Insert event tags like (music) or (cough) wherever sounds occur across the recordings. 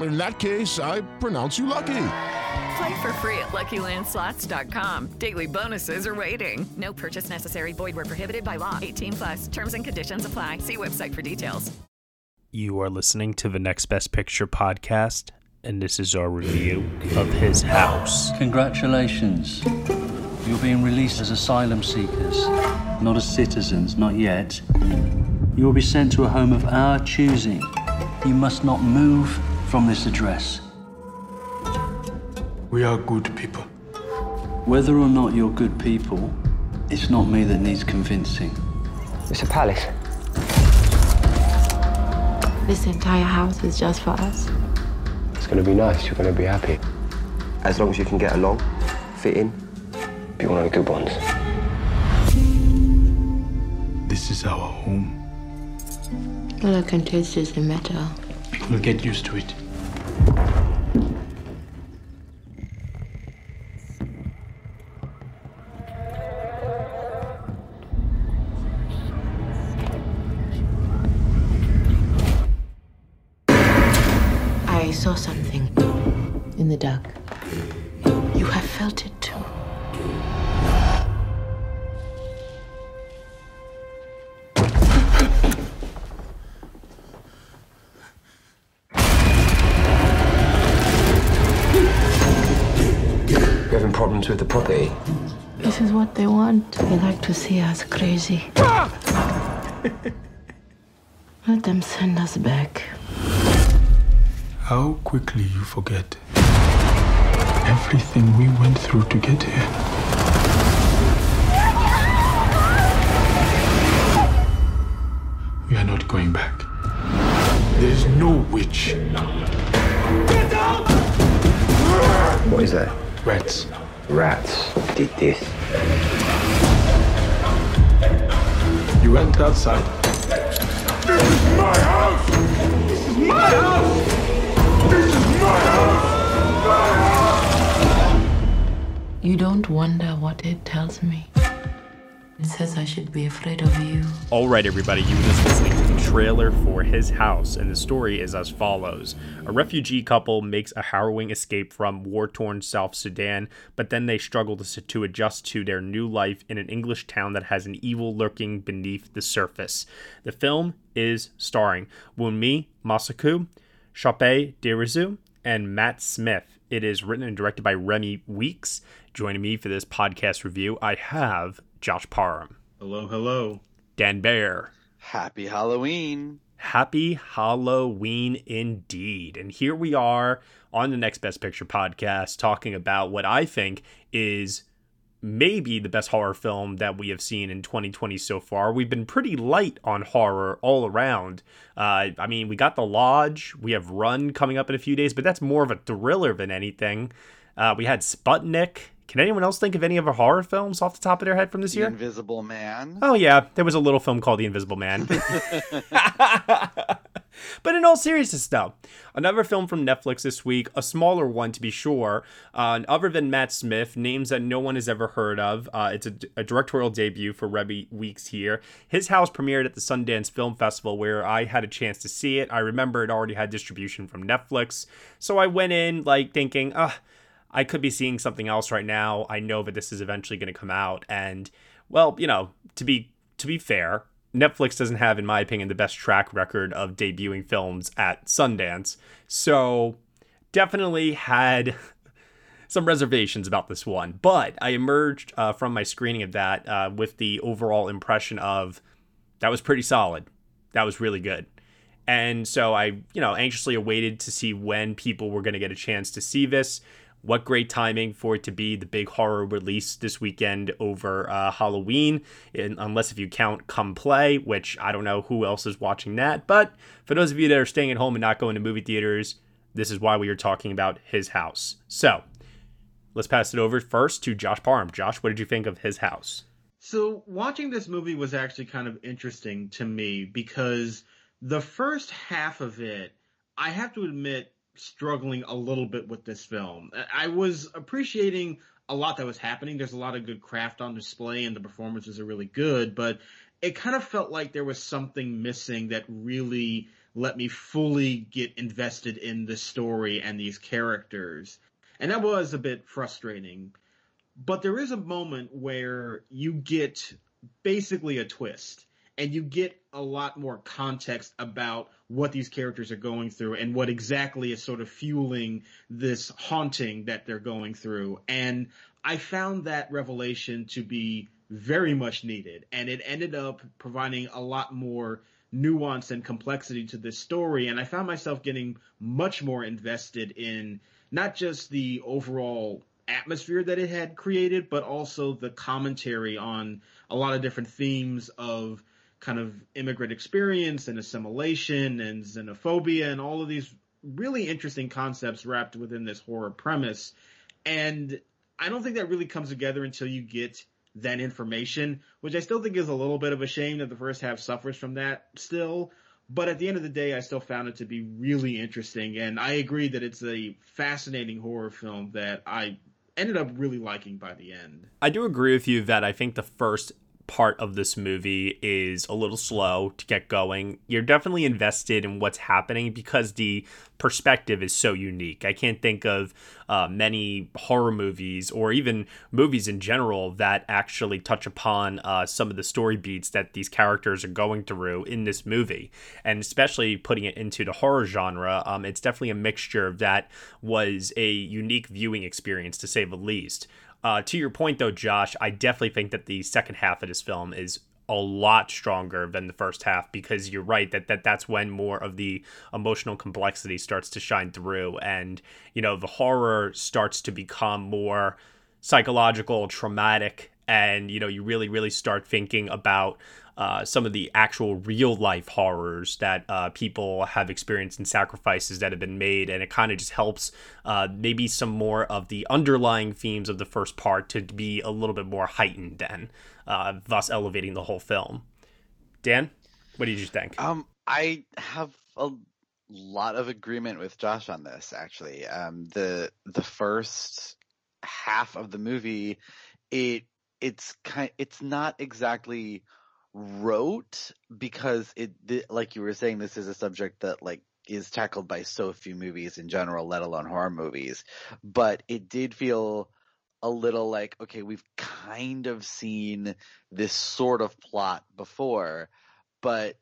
In that case, I pronounce you lucky. Play for free at LuckyLandSlots.com. Daily bonuses are waiting. No purchase necessary. Void where prohibited by law. 18 plus. Terms and conditions apply. See website for details. You are listening to the Next Best Picture podcast, and this is our review of His House. Congratulations. You're being released as asylum seekers, not as citizens, not yet. You will be sent to a home of our choosing. You must not move from this address. We are good people. Whether or not you're good people, it's not me that needs convincing. It's a palace. This entire house is just for us. It's gonna be nice. You're gonna be happy. As long as you can get along, fit in, be one of the good ones. This is our home. All I can taste is the metal. We'll get used to it. To see us crazy. (laughs) Let them send us back. How quickly you forget everything we went through to get here. We are not going back. There is no witch. What is that? Rats. Rats did this. You went outside. This is my house! This is my house! This is my house! My house! You don't wonder what it tells me. It says I should be afraid of you. All right, everybody, you just listening to the trailer for His House, and the story is as follows. A refugee couple makes a harrowing escape from war torn South Sudan, but then they struggle to, to adjust to their new life in an English town that has an evil lurking beneath the surface. The film is starring Wunmi Mosaku, Chape Dirisu, and Matt Smith. It is written and directed by Remi Weekes. Joining me for this podcast review, I have Josh Parham. Hello, hello. Dan Bayer. Happy Halloween. Happy Halloween indeed. And here we are on the Next Best Picture podcast talking about what I think is maybe the best horror film that we have seen in 2020 so far. We've been pretty light on horror all around. Uh, I mean, we got The Lodge, we have Run coming up in a few days, but that's more of a thriller than anything. Uh, we had Sputnik. Can anyone else think of any of our horror films off the top of their head from this The year? Invisible Man. Oh yeah, there was a little film called The Invisible Man. (laughs) (laughs) but in all seriousness, though, another film from Netflix this week, a smaller one to be sure, uh, other than Matt Smith, names that no one has ever heard of. Uh, it's a, a directorial debut for Remi Weekes here. His house premiered at the Sundance Film Festival, where I had a chance to see it. I remember it already had distribution from Netflix, so I went in like thinking, ah. I could be seeing something else right now. I know that this is eventually going to come out, and well, you know, to be to be fair, Netflix doesn't have, in my opinion, the best track record of debuting films at Sundance. So definitely had (laughs) some reservations about this one. But I emerged uh, from my screening of that uh, with the overall impression of that was pretty solid. That was really good. And so I, you know, anxiously awaited to see when people were going to get a chance to see this. What great timing for it to be the big horror release this weekend over uh, Halloween, unless if you count Come Play, which I don't know who else is watching that. But for those of you that are staying at home and not going to movie theaters, this is why we are talking about his house. So let's pass it over first to Josh Parham. Josh, what did you think of his house? So watching this movie was actually kind of interesting to me because the first half of it, I have to admit, struggling a little bit with this film. I was appreciating a lot that was happening. There's a lot of good craft on display and the performances are really good, but it kind of felt like there was something missing that really let me fully get invested in the story and these characters. And that was a bit frustrating. But there is a moment where you get basically a twist and you get a lot more context about what these characters are going through and what exactly is sort of fueling this haunting that they're going through. And I found that revelation to be very much needed, and it ended up providing a lot more nuance and complexity to this story. And I found myself getting much more invested in not just the overall atmosphere that it had created, but also the commentary on a lot of different themes of kind of immigrant experience and assimilation and xenophobia and all of these really interesting concepts wrapped within this horror premise. And I don't think that really comes together until you get that information, which I still think is a little bit of a shame that the first half suffers from that still. But at the end of the day, I still found it to be really interesting. And I agree that it's a fascinating horror film that I ended up really liking by the end. I do agree with you that I think the first part of this movie is a little slow to get going. You're definitely invested in what's happening because the perspective is so unique. I can't think of uh, many horror movies or even movies in general that actually touch upon uh, some of the story beats that these characters are going through in this movie. And especially putting it into the horror genre, um, it's definitely a mixture that was a unique viewing experience to say the least. Uh, to your point, though, Josh, I definitely think that the second half of this film is a lot stronger than the first half because you're right that, that that's when more of the emotional complexity starts to shine through and you know the horror starts to become more psychological traumatic and you know you really really start thinking about uh, some of the actual real life horrors that uh, people have experienced and sacrifices that have been made. And it kind of just helps uh, maybe some more of the underlying themes of the first part to be a little bit more heightened and uh, thus elevating the whole film. Dan, what did you think? Um, I have a lot of agreement with Josh on this. Actually, um, the the first half of the movie, it it's kind it's not exactly wrote because it like you were saying this is a subject that like is tackled by so few movies in general let alone horror movies. But it did feel a little like okay we've kind of seen this sort of plot before but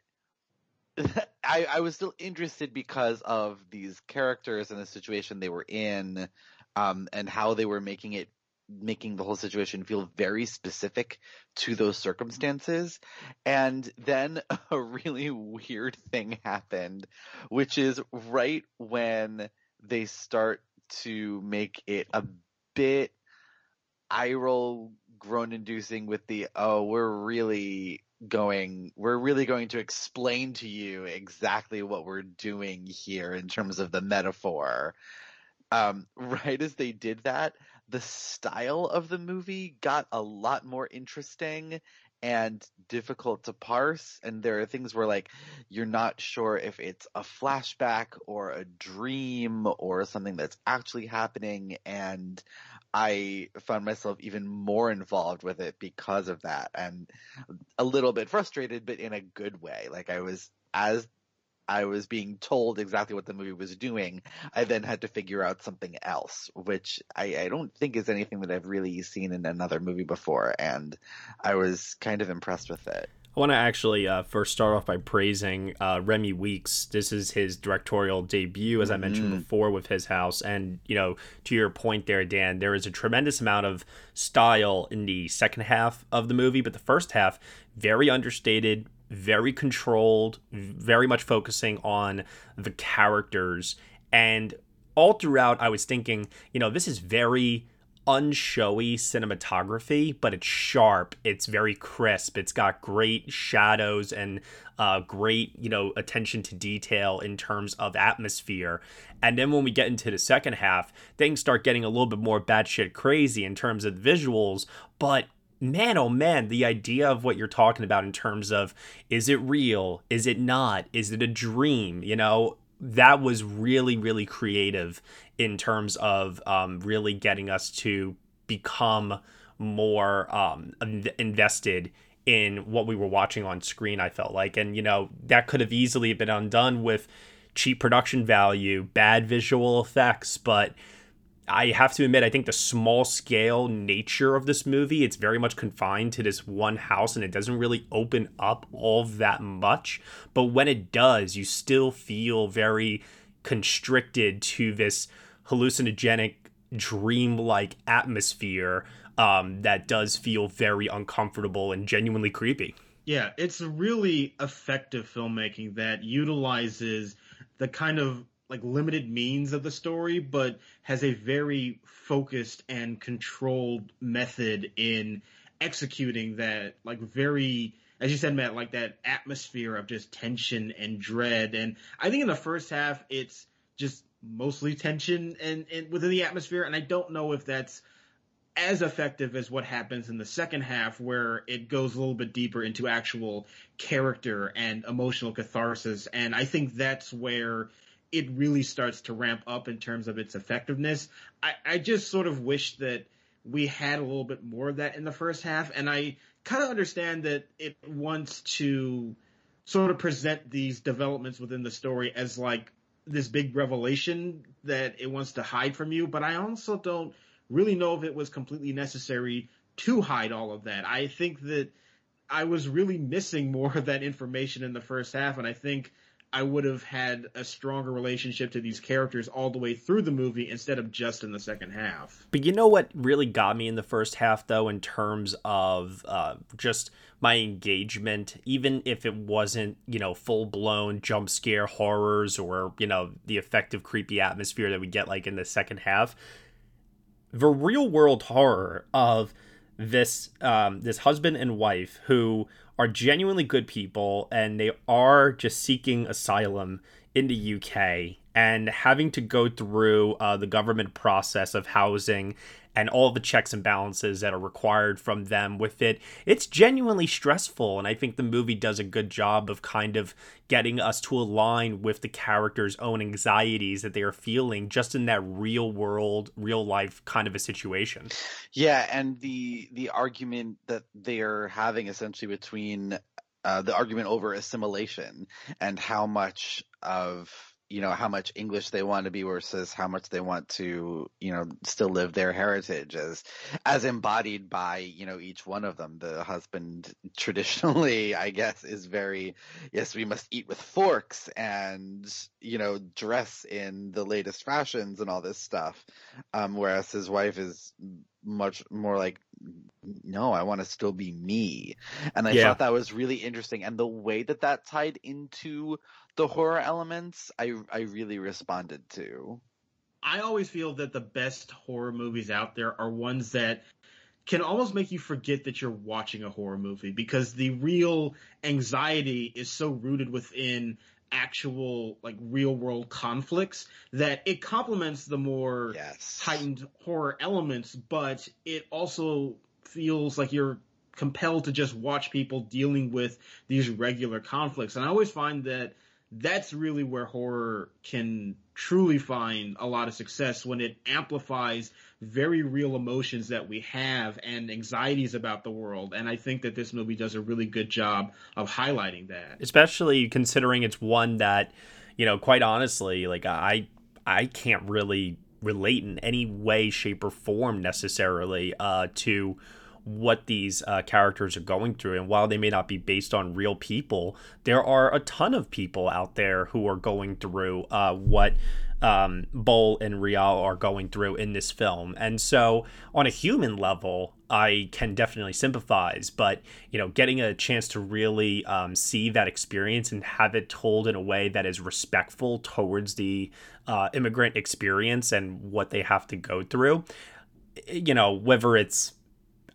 (laughs) I, I was still interested because of these characters and the situation they were in um, and how they were making it making the whole situation feel very specific to those circumstances. And then (laughs) a really weird thing happened, which is right when they start to make it a bit eye roll groan inducing with the, oh, we're really going, we're really going to explain to you exactly what we're doing here in terms of the metaphor. Um, (laughs) right as they did that, the style of the movie got a lot more interesting and difficult to parse and there are things where like you're not sure if it's a flashback or a dream or something that's actually happening and I found myself even more involved with it because of that and a little bit frustrated but in a good way. Like I was as I was being told exactly what the movie was doing, I then had to figure out something else, which I, I, don't think is anything that I've really seen in another movie before, and I was kind of impressed with it. I want to actually uh, first start off by praising uh, Remi Weekes. This is his directorial debut, as I mentioned mm-hmm. before, with his house. And, you know, to your point there, Dan, there is a tremendous amount of style in the second half of the movie, but the first half, very understated, very controlled, very much focusing on the characters. And all throughout, I was thinking, you know, this is very unshowy cinematography, but it's sharp. It's very crisp. It's got great shadows and uh, great, you know, attention to detail in terms of atmosphere. And then when we get into the second half, things start getting a little bit more batshit crazy in terms of visuals. But man, oh man, the idea of what you're talking about in terms of is it real? Is it not? Is it a dream? You know, that was really, really creative in terms of um, really getting us to become more um, invested in what we were watching on screen. I felt like, and you know, that could have easily been undone with cheap production value, bad visual effects, but I have to admit, I think the small scale nature of this movie, it's very much confined to this one house and it doesn't really open up all that much. But when it does, you still feel very constricted to this hallucinogenic, dream-like atmosphere um, that does feel very uncomfortable and genuinely creepy. Yeah, it's really effective filmmaking that utilizes the kind of like limited means of the story, but has a very focused and controlled method in executing that like very as you said, Matt, like that atmosphere of just tension and dread. And I think in the first half, it's just mostly tension and, and within the atmosphere. And I don't know if that's as effective as what happens in the second half, where it goes a little bit deeper into actual character and emotional catharsis. And I think that's where it really starts to ramp up in terms of its effectiveness. I, I just sort of wish that we had a little bit more of that in the first half, and I kind of understand that it wants to sort of present these developments within the story as like this big revelation that it wants to hide from you, but I also don't really know if it was completely necessary to hide all of that. I think that I was really missing more of that information in the first half, and I think I would have had a stronger relationship to these characters all the way through the movie instead of just in the second half. But you know what really got me in the first half, though, in terms of uh, just my engagement, even if it wasn't, you know, full blown jump scare horrors or, you know, the effective creepy atmosphere that we get like in the second half, the real world horror of this um, this husband and wife who are genuinely good people and they are just seeking asylum in the UK and having to go through uh, the government process of housing and all the checks and balances that are required from them with it. It's genuinely stressful, and I think the movie does a good job of kind of getting us to align with the characters' own anxieties that they are feeling just in that real world, real life kind of a situation. Yeah, and the the argument that they're having essentially between uh, the argument over assimilation and how much of you know how much English they want to be versus how much they want to you know still live their heritage as as embodied by you know each one of them. The husband (laughs) traditionally, I guess, is very yes, we must eat with forks and you know dress in the latest fashions and all this stuff, um, whereas his wife is much more like no i want to still be me and i yeah. thought that was really interesting and the way that that tied into the horror elements I I really responded to. I always feel that the best horror movies out there are ones that can almost make you forget that you're watching a horror movie because the real anxiety is so rooted within actual like real world conflicts that it complements the more yes. heightened horror elements but it also feels like you're compelled to just watch people dealing with these regular conflicts and i always find that that's really where horror can truly find a lot of success when it amplifies very real emotions that we have and anxieties about the world. And I think that this movie does a really good job of highlighting that. Especially considering it's one that, you know, quite honestly, like I I can't really relate in any way, shape, or form necessarily uh, to what these uh, characters are going through. And while they may not be based on real people, there are a ton of people out there who are going through uh, what um, Bol and Rial are going through in this film. And so, on a human level, I can definitely sympathize. But, you know, getting a chance to really um, see that experience and have it told in a way that is respectful towards the uh, immigrant experience and what they have to go through, you know, whether it's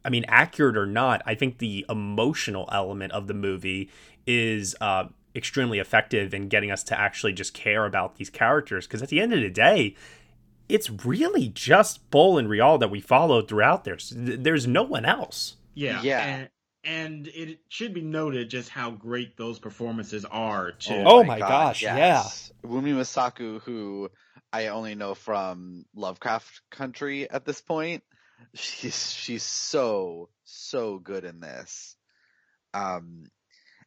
I mean, accurate or not, I think the emotional element of the movie is uh, extremely effective in getting us to actually just care about these characters. Because at the end of the day, it's really just Bol and Rial that we follow throughout there. There's no one else. Yeah. Yeah. And, and it should be noted just how great those performances are too. Oh, oh my God, gosh, yes. yeah. Wunmi Mosaku, who I only know from Lovecraft Country at this point, (laughs) she's she's so so good in this. Um,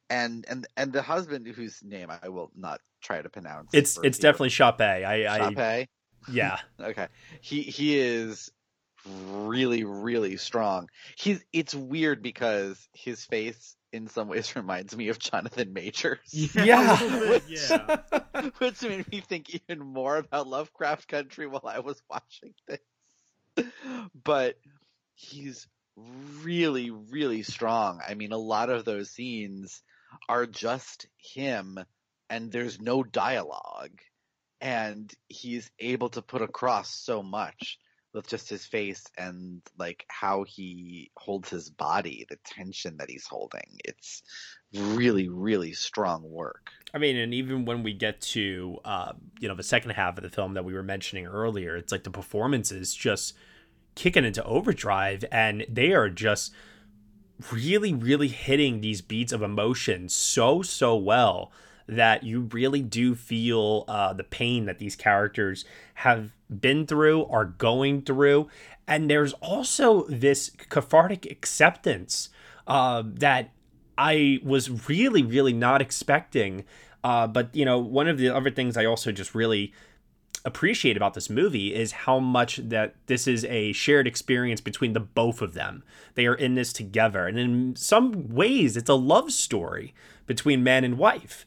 and and and the husband whose name I will not try to pronounce. It's it's definitely Chape. I, Chape. Yeah. (laughs) okay. He he is really really strong. He's it's weird because his face in some ways (laughs) reminds me of Jonathan Majors. Yeah. which, yeah. which made me think even more about Lovecraft Country while I was watching this. (laughs) but he's really really strong. I mean a lot of those scenes are just him and there's no dialogue and he's able to put across so much with just his face and like how he holds his body, the tension that he's holding. It's really, really strong work. I mean, and even when we get to uh, you know the second half of the film that we were mentioning earlier, it's like the performances just kicking into overdrive, and they are just really, really hitting these beats of emotion so, so well that you really do feel uh, the pain that these characters have been through, are going through. And there's also this cathartic acceptance uh, that I was really, really not expecting. Uh, but, you know, one of the other things I also just really appreciate about this movie is how much that this is a shared experience between the both of them. They are in this together, and in some ways, it's a love story between man and wife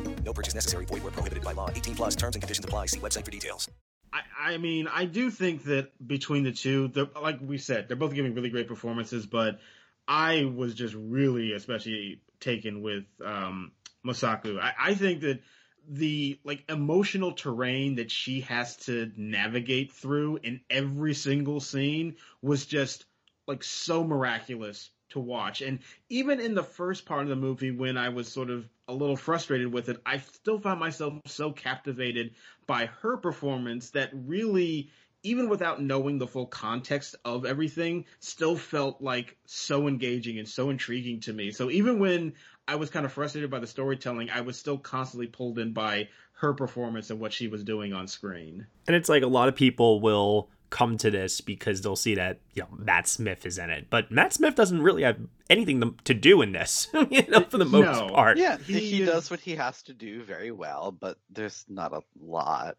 No purchase necessary. Void where prohibited by law. 18 plus terms and conditions apply. See website for details. I, I mean, I do think that between the two, like we said, they're both giving really great performances, but I was just really especially taken with um, Mosaku. I, I think that the like emotional terrain that she has to navigate through in every single scene was just like so miraculous to watch. And even in the first part of the movie, when I was sort of a little frustrated with it, I still found myself so captivated by her performance that really, even without knowing the full context of everything, still felt like so engaging and so intriguing to me. So even when I was kind of frustrated by the storytelling, I was still constantly pulled in by her performance and what she was doing on screen. And it's like a lot of people will come to this because they'll see that you know Matt Smith is in it, but Matt Smith doesn't really have anything to do in this, (laughs) you know, for the most no. part. Yeah, he, he does what he has to do very well, but there's not a lot.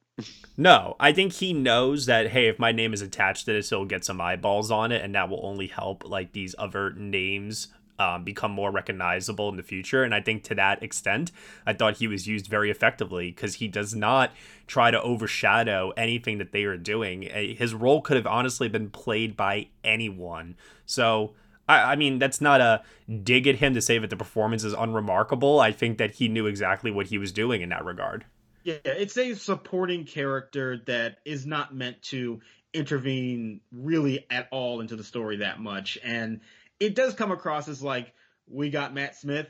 no, I think he knows that hey, if my name is attached to this, he'll get some eyeballs on it, and that will only help like these other names um, become more recognizable in the future. And I think to that extent, I thought he was used very effectively because he does not try to overshadow anything that they are doing. His role could have honestly been played by anyone. So I, I mean, that's not a dig at him to say that the performance is unremarkable. I think that he knew exactly what he was doing in that regard. Yeah, it's a supporting character that is not meant to intervene really at all into the story that much. And it does come across as like, we got Matt Smith,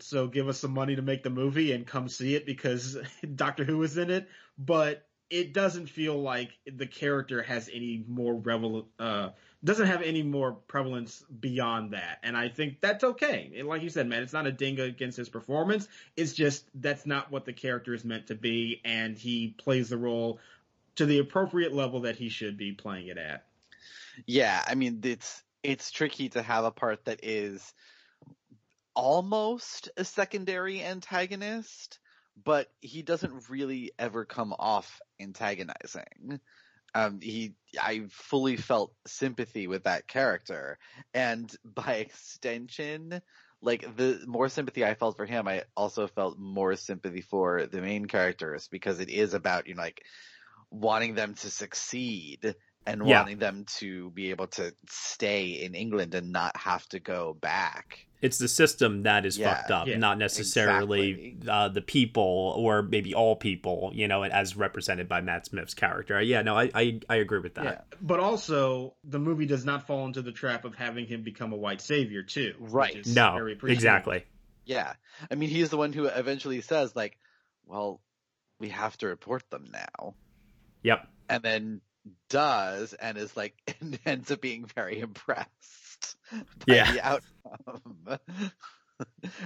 so give us some money to make the movie and come see it because (laughs) Doctor Who is in it. But it doesn't feel like the character has any more revel uh doesn't have any more prevalence beyond that. And i think that's okay. And like you said man it's not a ding against his performance. It's just that's not what the character is meant to be and he plays the role to the appropriate level that he should be playing it at. Yeah, I mean it's it's tricky to have a part that is almost a secondary antagonist, but he doesn't really ever come off antagonizing. Um, he, I fully felt sympathy with that character, and (laughs) by extension, like the more sympathy I felt for him, I also felt more sympathy for the main characters because it is about you know like wanting them to succeed and Yeah. wanting them to be able to stay in England and not have to go back. It's the system that is Yeah, fucked up, yeah, not necessarily uh, the people or maybe all people, you know, as represented by Matt Smith's character. Yeah, no, I I, I agree with that. yeah but also the movie does not fall into the trap of having him become a white savior too which Right. is No, very exactly. Yeah. I mean, he's the one who eventually says, like, well, we have to report them now. Yep. And then does and is like, (laughs) and ends up being very impressed by Yeah. the outcome. (laughs)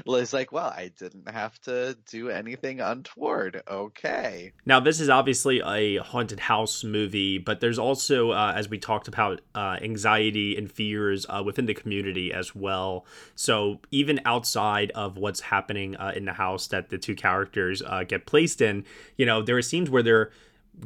well, it's like, well, I didn't have to do anything untoward. Okay. Now, this is obviously a haunted house movie, but there's also, uh, as we talked about, uh, anxiety and fears uh, within the community as well. So, even outside of what's happening uh, in the house that the two characters uh, get placed in, you know, there are scenes where they're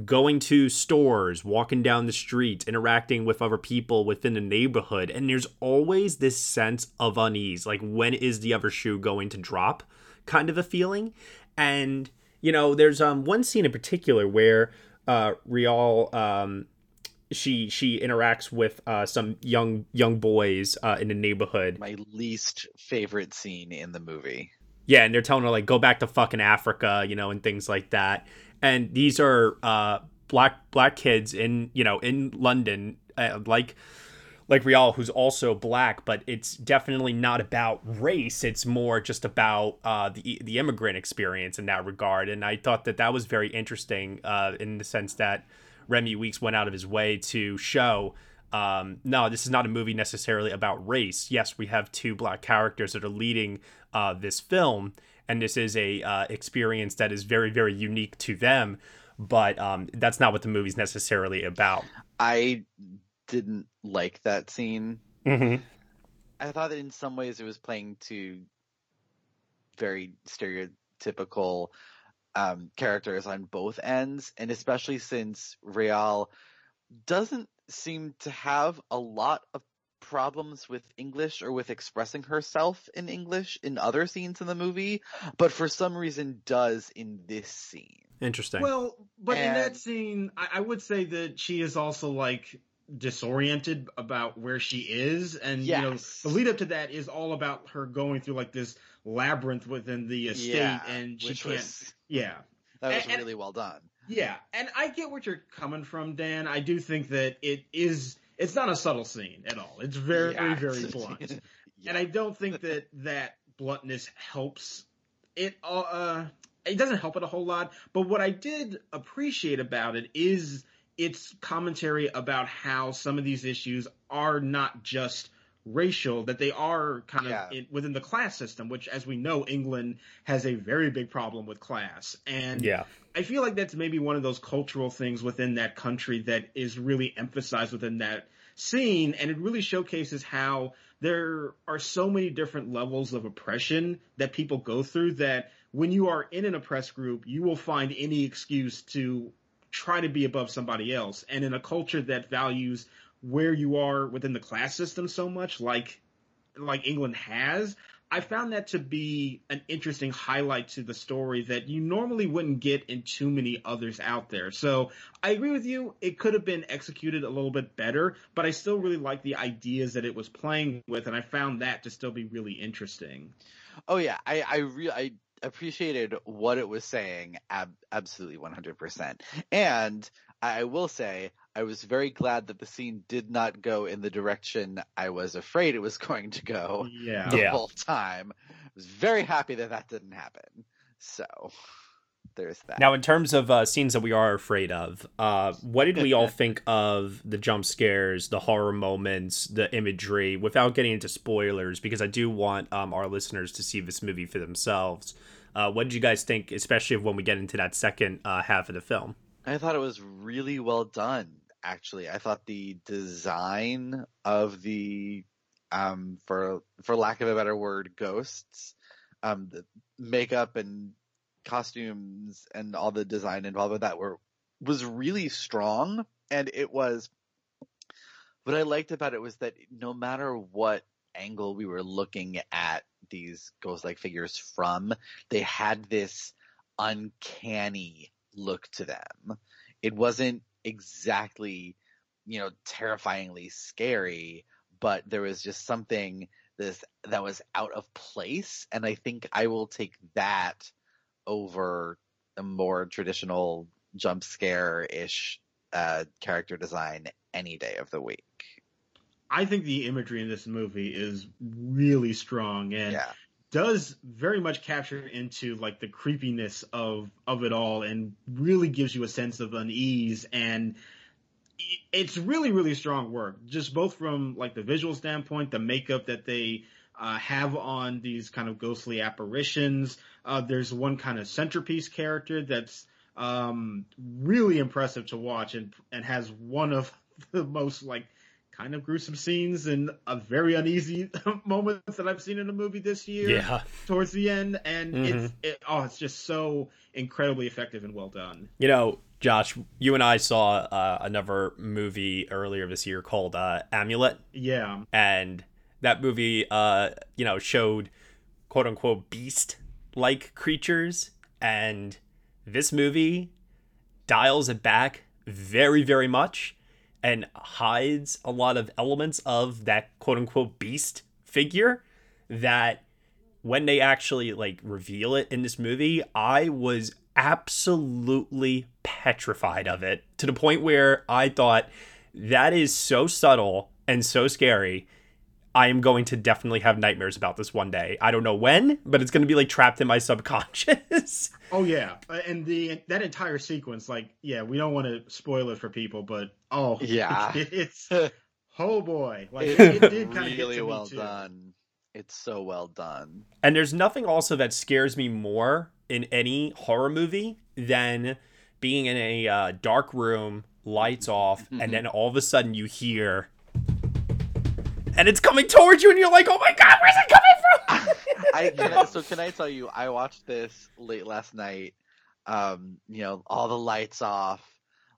going to stores, walking down the street, interacting with other people within the neighborhood, and there's always this sense of unease like, when is the other shoe going to drop kind of a feeling? And, you know, there's um one scene in particular where uh Rial um she she interacts with uh some young young boys uh in the neighborhood My least favorite scene in the movie. yeah, and they're telling her like go back to fucking Africa, you know, and things like that. And these are uh black black kids in, you know, in London uh, like like Rial who's also black, but it's definitely not about race. It's more just about uh the the immigrant experience in that regard. And I thought that that was very interesting uh in the sense that Remi Weekes went out of his way to show um, no, this is not a movie necessarily about race. Yes, we have two black characters that are leading uh, this film, and this is a uh, experience that is very, very unique to them. But um, that's not what the movie's necessarily about. I didn't like that scene. Mm-hmm. I thought that in some ways it was playing to very stereotypical um, characters on both ends, and especially since Rial doesn't seem to have a lot of problems with English or with expressing herself in English in other scenes in the movie, but for some reason does in this scene. Interesting. Well, but in that scene, I, I would say that she is also like disoriented about where she is, and you know, the lead up to that is all about her going through like this labyrinth within the estate, Yeah, and she which can't. was- Yeah, That was And- and- really well done. yeah, and I get what you're coming from, Dan. I do think that it is. It's not a subtle scene at all. It's very, Yeah. very (laughs) blunt, and I don't think that that bluntness helps it. Uh, it doesn't help it a whole lot. But what I did appreciate about it is its commentary about how some of these issues are not just racial that they are kind of Yeah. in, within the class system which as we know England has a very big problem with class and Yeah. I feel like that's maybe one of those cultural things within that country that is really emphasized within that scene, and it really showcases how there are so many different levels of oppression that people go through that when you are in an oppressed group, you will find any excuse to try to be above somebody else. And in a culture that values where you are within the class system so much, like like England has, I found that to be an interesting highlight to the story that you normally wouldn't get in too many others out there. So I agree with you. It could have been executed a little bit better, but I still really like the ideas that it was playing with, and I found that to still be really interesting. Oh yeah, I I really, I appreciated what it was saying ab- absolutely 100%. And I will say I was very glad that the scene did not go in the direction I was afraid it was (laughs) going to go Yeah. the Yeah. whole time. I was very happy that that didn't happen. So there's that. Now, in terms of uh, scenes that we are afraid of, uh, what did we all (laughs) think of the jump scares, the horror moments, the imagery, without getting into spoilers? Because I do want um, our listeners to see this movie for themselves. Uh, what did you guys think, especially when we get into that second uh, half of the film? I thought it was really well done. Actually, I thought the design of the, um, for for lack of a better word, ghosts, um, the makeup and costumes and all the design involved with that were was really strong, and it was. What I liked about it was that no matter what angle we were looking at these ghost-like figures from, they had this uncanny look to them. It wasn't exactly, you know, terrifyingly scary, but there was just something this that was out of place, and I think I will take that over a more traditional jump scare ish uh, character design any day of the week. I think the imagery in this movie is really strong and does very much capture into like the creepiness of of it all and really gives you a sense of unease. And it's really really strong work just both from like the visual standpoint the makeup that they uh, have on these kind of ghostly apparitions. Uh, there's one kind of centerpiece character that's um, really impressive to watch and and has one of (laughs) the most like kind of gruesome scenes and a very uneasy (laughs) moments that I've seen in a movie this year. Yeah. Towards the end, and it's Mhm. it, oh, it's just so incredibly effective and well done. You know, Josh, you and I saw uh, another movie earlier this year called uh, Amulet. Yeah. And that movie, uh, you know, showed quote unquote beast like creatures. And this movie dials it back very, very much and hides a lot of elements of that quote unquote beast figure that when they actually like reveal it in this movie, I was absolutely petrified of it to the point where I thought that is so subtle and so scary. I am going to definitely have nightmares about this one day. I don't know when, but it's going to be like trapped in my (laughs) subconscious. Oh yeah, Uh, and the that entire sequence, like, yeah, we don't want to spoil it for people, but oh (laughs) Yeah. it's (laughs) oh boy, like it, It's it did kind of really get well done. It's so well done. And there's nothing also that scares me more in any horror movie than being in a uh, dark room, lights off, and then all of a sudden you hear, and it's coming towards you, and you're like, "Oh my god, where's it coming from?" (laughs) I can I, so can I tell you? I watched this late last night. Um, you know, all the lights off,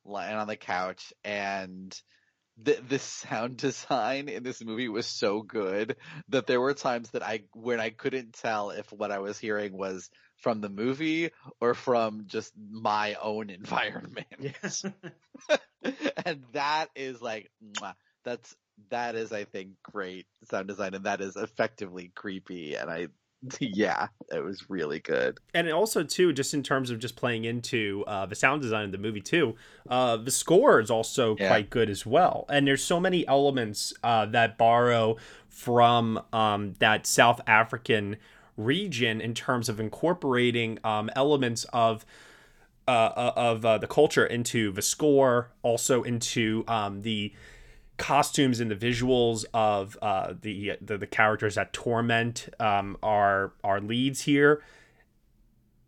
lying on the couch, and the the sound (laughs) design in this movie was so good that there were times that I when I couldn't tell if what I was hearing was from the movie or from just my own (laughs) environment. Yes. (laughs) and that is like that's that is I think great sound design and that is effectively creepy and I (laughs) yeah, it was really good. and also too just in terms of just playing into uh, the sound design of the movie too uh, the score is also Yeah. quite good as well and there's so many elements uh, that borrow from um, that south african region in terms of incorporating um, elements of uh, uh, of uh, the culture into the score also into um, the costumes and the visuals of uh, the, the the characters that torment um, our our leads here.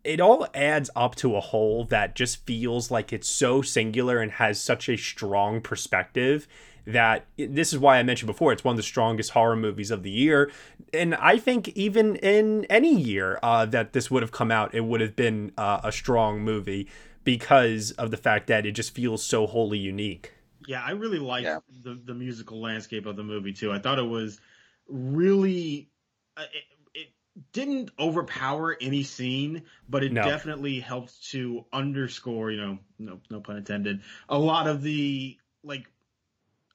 It all adds up to a whole that just feels like it's so singular and has such a strong perspective that this is why I mentioned before it's one of the strongest horror movies of the year. And I think even in any year uh, that this would have come out, it would have been uh, a strong movie because of the fact that it just feels so wholly unique. Yeah, I really liked the the musical landscape of the movie too. I thought it was really uh, it, it didn't overpower any scene, but it No. definitely helped to underscore, you know, no no pun intended, a lot of the like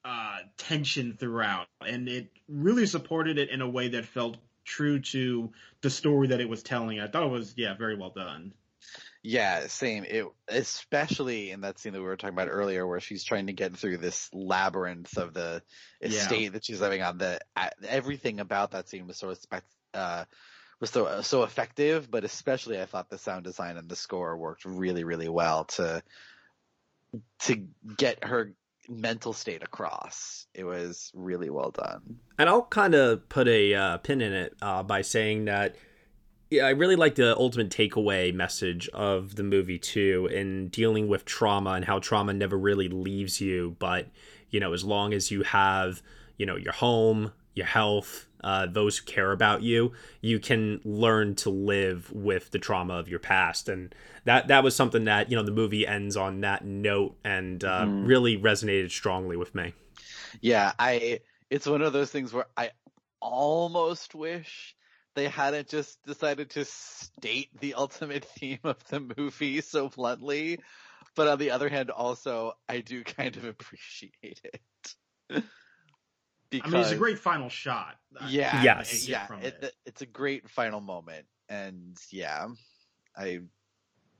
uh tension throughout and it really supported it in a way that felt true to the story that it was telling. I thought it was yeah, very well done. Yeah, same. It especially in that scene that we were talking about earlier, where she's trying to get through this labyrinth of the Yeah. estate that she's living on. The uh, everything about that scene was so uh, was so so effective, but especially I thought the sound design and the score worked really really well to to get her mental state across. It was really well done. And I'll kind of put a uh, pin in it uh, by saying that yeah, I really like the ultimate takeaway message of the movie too, in dealing with trauma and how trauma never really leaves you. But you know, as long as you have you know your home, your health, uh, those who care about you, you can learn to live with the trauma of your past. And that that was something that you know the movie ends on that note and uh, Mhm. really resonated strongly with me. Yeah, I it's one of those things where I almost wish they hadn't just decided to state the (laughs) ultimate theme of the movie so bluntly. But on the other hand, also I do kind of appreciate it. I mean, it's a great final shot. Yeah. Yes. Yeah. It, it. it's a great final moment. And yeah, I,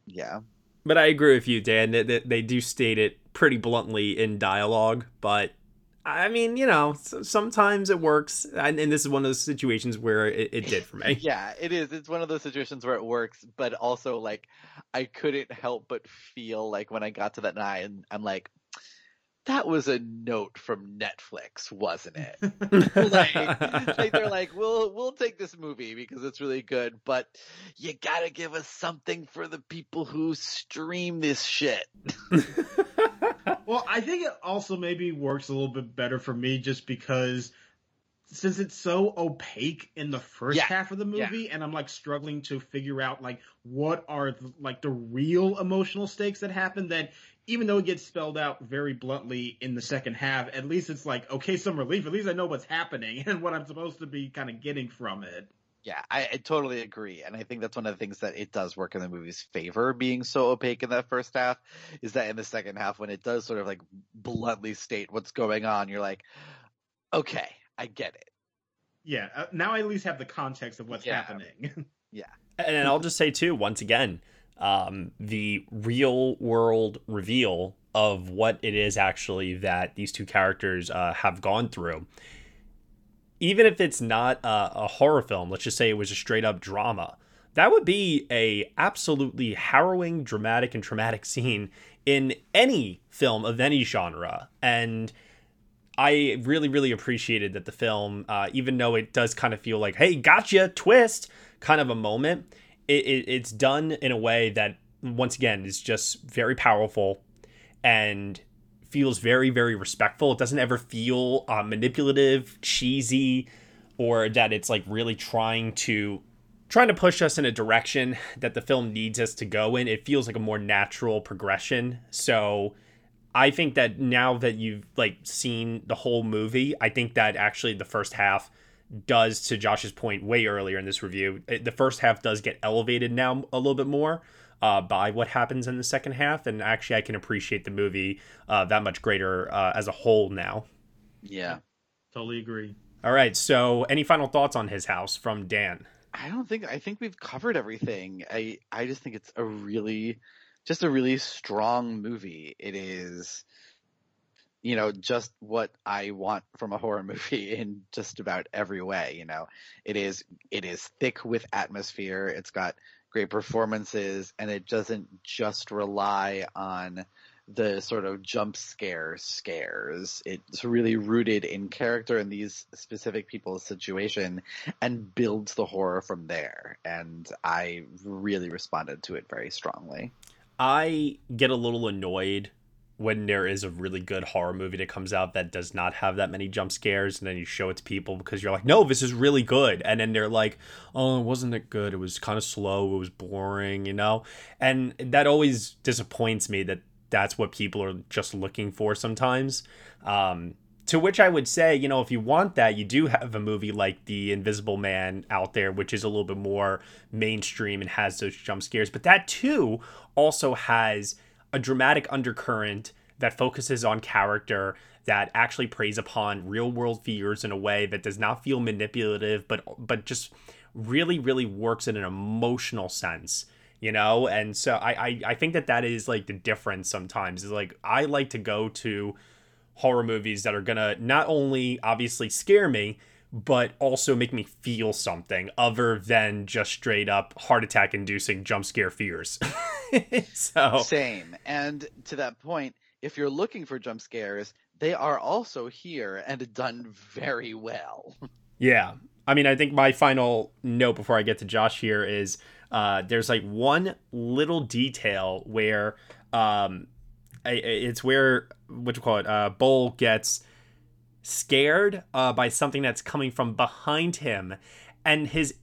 yeah. But I agree with you, Dan. That that they do state it pretty bluntly in dialogue, but I mean, you know, sometimes it works, and, and this is one of those situations where it, it did for me. (laughs) Yeah, it is. It's one of those situations where it works, but also like I couldn't help but feel like when I got to that night, and I'm like, that was a note from Netflix, wasn't it? (laughs) like, like they're like, we'll we'll take this movie because it's really good, but you gotta give us something for the people who stream this shit. (laughs) Well, I think it also maybe works a little bit better for me just because since it's so opaque in the first Yeah, half of the yeah. movie and I'm like struggling to figure out like what are the, like the real emotional stakes that happen that even though it gets spelled out very bluntly in the second half, at least it's like okay, some relief. At least I know what's happening (laughs) and what I'm supposed to be kind of getting from it. Yeah, I, I totally agree, and I think that's one of the things that it does work in the movie's favor, being so opaque in that first half, is that in the second half, when it does sort of like bluntly state what's going on, you're like, okay, I get it. Yeah, uh, now I at least have the context of what's Yeah. happening. (laughs) Yeah, And I'll just say too, once again, um, the real world reveal of what it is actually that these two characters uh, have gone through. Even if it's not a, a horror film, let's just say it was a straight up drama, that would be a absolutely harrowing, dramatic, and traumatic (laughs) scene in any film of any genre. And I really, really appreciated that the film, uh, even though it does kind of feel like, hey, gotcha, twist, kind of a moment, it, it, it's done in a way that, once again, is just very powerful and feels very, very respectful. It doesn't ever feel uh, manipulative, cheesy, or that it's like really trying to trying to push us in a direction that the film needs us to go in. It feels like a more natural progression. So I think that now that you've like seen the whole movie, I think that actually the first half does to Josh's point way earlier in this review. The first half does get elevated now a little bit more uh, by what happens in the second half, and actually I can appreciate the movie uh, that much greater uh, as a whole now. yeah. totally agree. All right, so any final thoughts on his house from Dan? I don't think I think we've covered everything. I I just think it's a really just a really strong movie. It is you know just what I want from a horror movie (laughs) in just about every way, you know. It is it is thick with atmosphere. It's got great performances and it doesn't just rely on the sort of jump scare scares. It's really rooted in character in these specific people's situation and builds the horror from there. And I really responded to it very strongly. I get a little annoyed when there is a really good horror movie that comes out that does not have that many jump scares and then you show it to people because you're like no this is really good. And then they're like oh it wasn't that good. It was kind of slow. It was boring you know? And that always disappoints me that that's what people are just looking for sometimes. Um To which I would say, you know, if you want that, you do have a movie like The Invisible Man out there, which is a little bit more mainstream and has those jump scares. But that too also has a dramatic undercurrent that focuses on character that actually preys upon real world fears in a way that does not feel manipulative, but but just really, really works in an emotional sense you know? And so I, I i think that that is like the difference sometimes is like i like to go to horror movies that are gonna not only obviously scare me but also make me feel something other than just straight up heart attack inducing jump scare fears. (laughs) So same. And to that point if you're looking for jump scares they are also here and done very well. Yeah. I mean i think my final note before i get to josh here is uh, there's like one little detail where um, it's where what you call it uh, Bol gets scared uh, by something that's coming from behind him, and his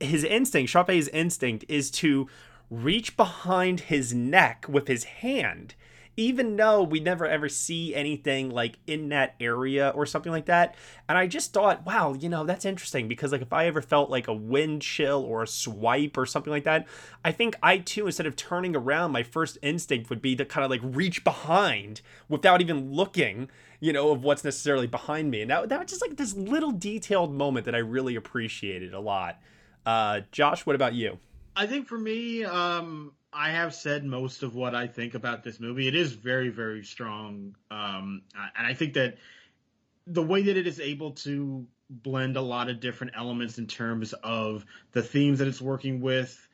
his instinct, Sope's instinct, is to reach behind his neck with his hand even though we never ever see anything like in that area or something like that. And I just thought, wow, you know, that's interesting because like if I ever felt like a wind chill or a swipe or something like that, I think I too, instead of turning around, my first instinct would be to kind of like reach behind without even looking, you know, of what's necessarily behind me. And that, that was just like this little detailed moment that I really appreciated a lot. Uh, Josh, what about you? I think for me, um, I have said most of what I think about this movie. It is very, very strong, um, and I think that the way that it is able to blend a lot of different elements in terms of the themes that it's working with,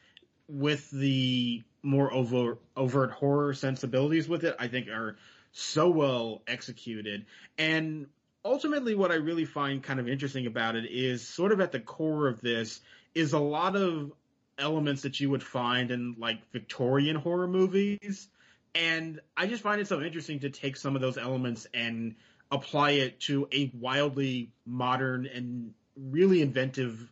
with the more overt, overt horror sensibilities with it, I think are so well executed. And ultimately, what I really find kind of interesting about it is sort of at the core of this is a lot of elements that you would find in like Victorian horror movies. And I just find it so interesting to take some of those elements and apply it to a wildly modern and really inventive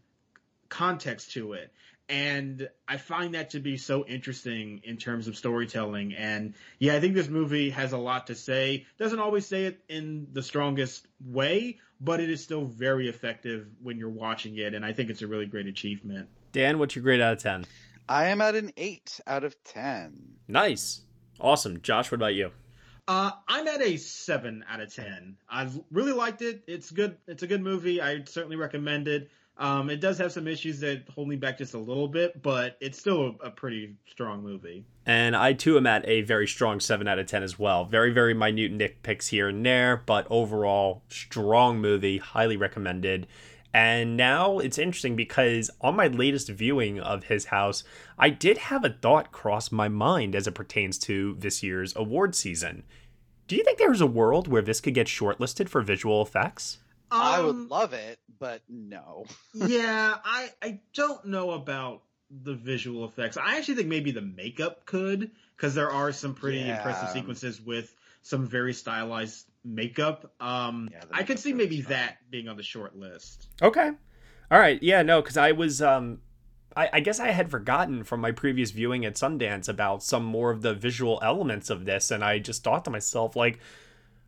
context to it. And I find that to be so interesting in terms of storytelling. And yeah, I think this movie has a lot to say. Doesn't always say it in the strongest way, but it is still very effective when you're watching it. And I think it's a really great achievement. Dan, what's your grade out of 10? I am at an 8 out of 10. Nice. Awesome. Josh, what about you? Uh, I'm at a seven out of ten. I've really liked it. It's good. It's a good movie. I certainly recommend it. Um, it does have some issues that hold me back just a little bit, but it's still a, a pretty strong movie. And I too am at a very strong seven out of ten as well. Very, very minute nitpicks here and there, but overall strong movie. Highly recommended. And now it's interesting because on my latest viewing of his house, I did have a thought cross my mind as it pertains to this year's award season. Do you think there's a world where this could get shortlisted for visual effects? Um, I would love it, but no. (laughs) yeah, I I don't know about the visual effects. I actually think maybe the makeup could because there are some pretty yeah. impressive sequences with some very stylized makeup. Um, yeah, I could see maybe that being on the short list. Okay. All right. Yeah. No, because I was. Um, I, I guess I had forgotten from my previous viewing at Sundance about some more of the visual elements of this, and I just thought to myself, like,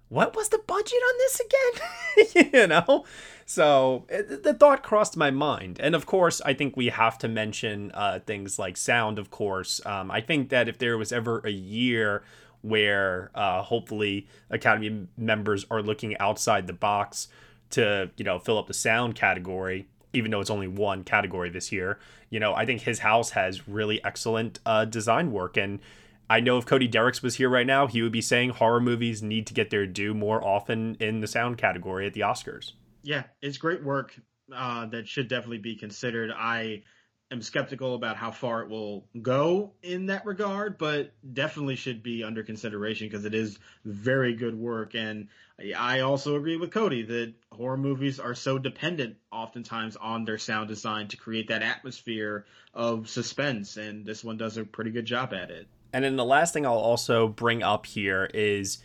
what was the budget on this again? (laughs) you know? So it, the thought crossed my mind. And of course, I think we have to mention uh, things like sound, of course. Um, I think that if there was ever a year where uh, hopefully Academy members are looking outside the box to you know fill up the sound category even though it's only one category this year. You know i think his house has really excellent uh, design work. And i know if Cody Dericks was here right now he would be saying horror movies need to get their due more often in the sound category at the oscars. Yeah it's great work uh, that should definitely be considered. I am skeptical about how far it will go in that regard, but definitely should be under consideration because it is very good work. And I also agree with Cody that horror movies are so dependent oftentimes on their sound design to create that atmosphere of suspense. And this one does a pretty good job at it. And then the last thing I'll also bring up here is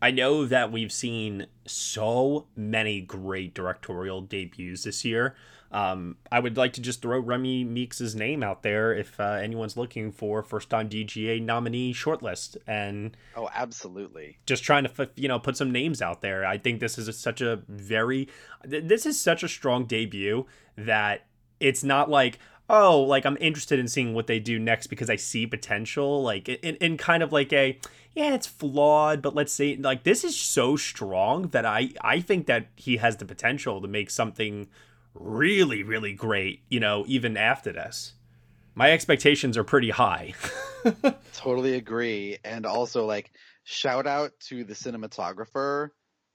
I know that we've seen so many great directorial debuts this year. Um, I would like to just throw Remi Weekes' name out there if uh, anyone's looking for first time DGA nominee shortlist. And oh absolutely. just trying to you know put some names out there. I think this is a, such a very this is such a strong debut that it's not like oh like I'm interested in seeing what they do next because I see potential. Like in, in kind of like a yeah it's flawed but let's say like this is so strong that I I think that he has the potential to make something really, really great, you know, even after this. My expectations are pretty high. (laughs) totally agree. And also, like, shout out to the cinematographer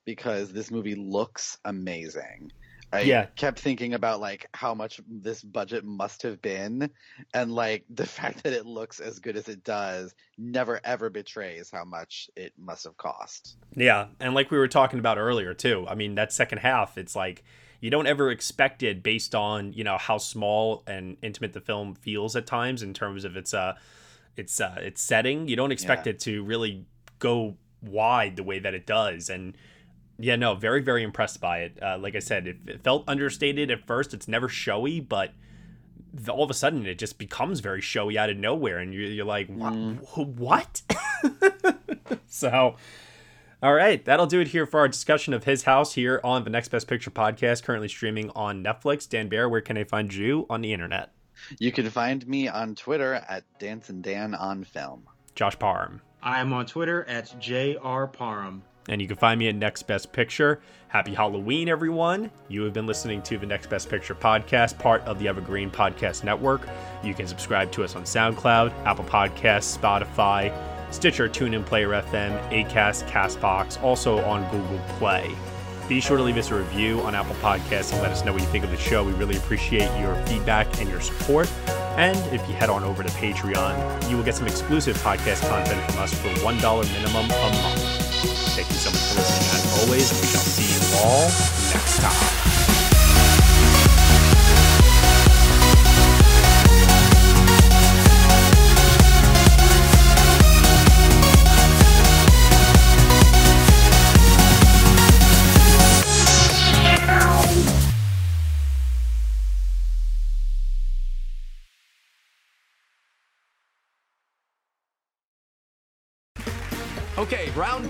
because this movie looks amazing. I yeah. kept thinking about like how much this budget must have been and like the (laughs) fact that it looks as good as it does never ever betrays how much it must have cost. Yeah, and like we were talking about earlier too. I mean, that second half it's like you don't ever expect it based on you know how small and intimate the film feels at times in terms of its uh its uh its setting. You don't expect Yeah. it to really go wide the way that it does, and yeah, no, very very impressed by it. Uh, like I said, it, it felt understated at first. It's never showy, but th- all of a sudden it just becomes very showy out of nowhere, and you're, you're like, what? what? (laughs) so. All right, that'll do it here for our discussion of his house here on the Next Best Picture podcast, currently streaming on Netflix. Dan Bayer, where can I find you on the internet? You can find me on Twitter at Dance and Dan on Film. Josh Parham. I'm on Twitter at JR Parham. And you can find me at Next Best Picture. Happy Halloween, everyone. You have been listening to the Next Best Picture podcast, part of the Evergreen Podcast Network. You can subscribe to us on SoundCloud, Apple Podcasts, Spotify, Stitcher, TuneIn, Player FM, Acast, Castbox, also on Google Play. Be sure to leave us a review on Apple Podcasts and let us know what you think of the show. We really appreciate your feedback and your support. And if you head on over to Patreon, you will get some exclusive podcast content from us for $1 minimum a month. Thank you so much for listening as always, we shall see you all next time.